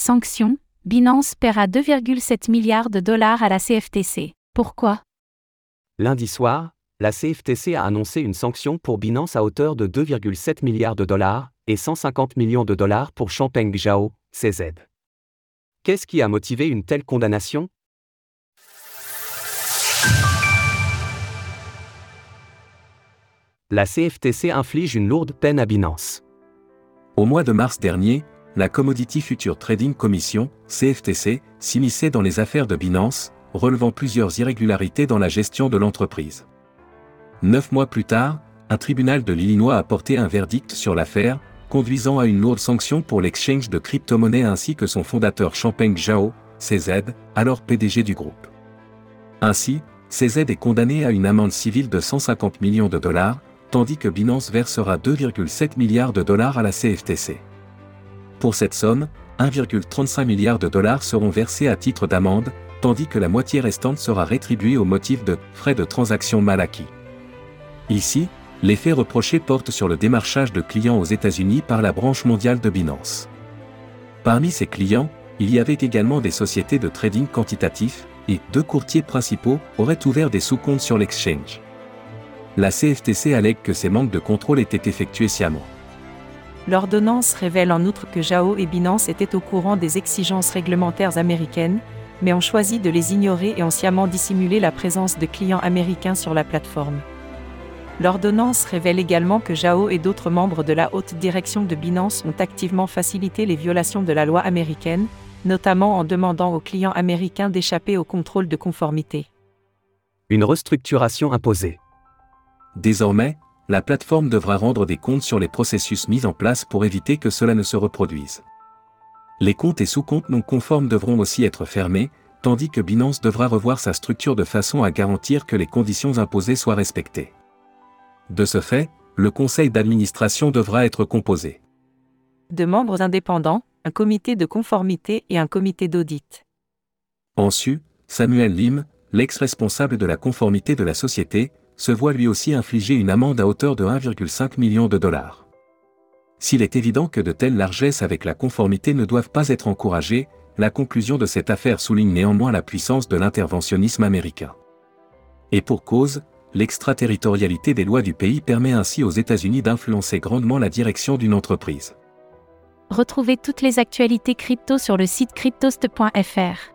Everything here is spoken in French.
Sanction, Binance paiera 2,7 milliards de dollars à la CFTC. Pourquoi? Lundi soir, la CFTC a annoncé une sanction pour Binance à hauteur de 2,7 milliards de dollars et 150 millions de dollars pour Champeng Zhao, CZ. Qu'est-ce qui a motivé une telle condamnation? La CFTC inflige une lourde peine à Binance. Au mois de mars dernier, la Commodity Future Trading Commission, CFTC, s'immisçait dans les affaires de Binance, relevant plusieurs irrégularités dans la gestion de l'entreprise. Neuf mois plus tard, un tribunal de l'Illinois a porté un verdict sur l'affaire, conduisant à une lourde sanction pour l'exchange de crypto-monnaies ainsi que son fondateur Champeng Zhao, CZ, alors PDG du groupe. Ainsi, CZ est condamné à une amende civile de 150 millions de dollars, tandis que Binance versera 2,7 milliards de dollars à la CFTC. Pour cette somme, 1,35 milliard de dollars seront versés à titre d'amende, tandis que la moitié restante sera rétribuée au motif de frais de transaction mal acquis. Ici, les faits reprochés portent sur le démarchage de clients aux États-Unis par la branche mondiale de Binance. Parmi ces clients, il y avait également des sociétés de trading quantitatif, et deux courtiers principaux auraient ouvert des sous-comptes sur l'exchange. La CFTC allègue que ces manques de contrôle étaient effectués sciemment. L'ordonnance révèle en outre que Jao et Binance étaient au courant des exigences réglementaires américaines, mais ont choisi de les ignorer et ont sciemment dissimulé la présence de clients américains sur la plateforme. L'ordonnance révèle également que Jao et d'autres membres de la haute direction de Binance ont activement facilité les violations de la loi américaine, notamment en demandant aux clients américains d'échapper au contrôle de conformité. Une restructuration imposée. Désormais, la plateforme devra rendre des comptes sur les processus mis en place pour éviter que cela ne se reproduise. Les comptes et sous-comptes non conformes devront aussi être fermés, tandis que Binance devra revoir sa structure de façon à garantir que les conditions imposées soient respectées. De ce fait, le conseil d'administration devra être composé de membres indépendants, un comité de conformité et un comité d'audit. En su, Samuel Lim, l'ex-responsable de la conformité de la société, se voit lui aussi infliger une amende à hauteur de 1,5 million de dollars. S'il est évident que de telles largesses avec la conformité ne doivent pas être encouragées, la conclusion de cette affaire souligne néanmoins la puissance de l'interventionnisme américain. Et pour cause, l'extraterritorialité des lois du pays permet ainsi aux États-Unis d'influencer grandement la direction d'une entreprise. Retrouvez toutes les actualités crypto sur le site cryptost.fr.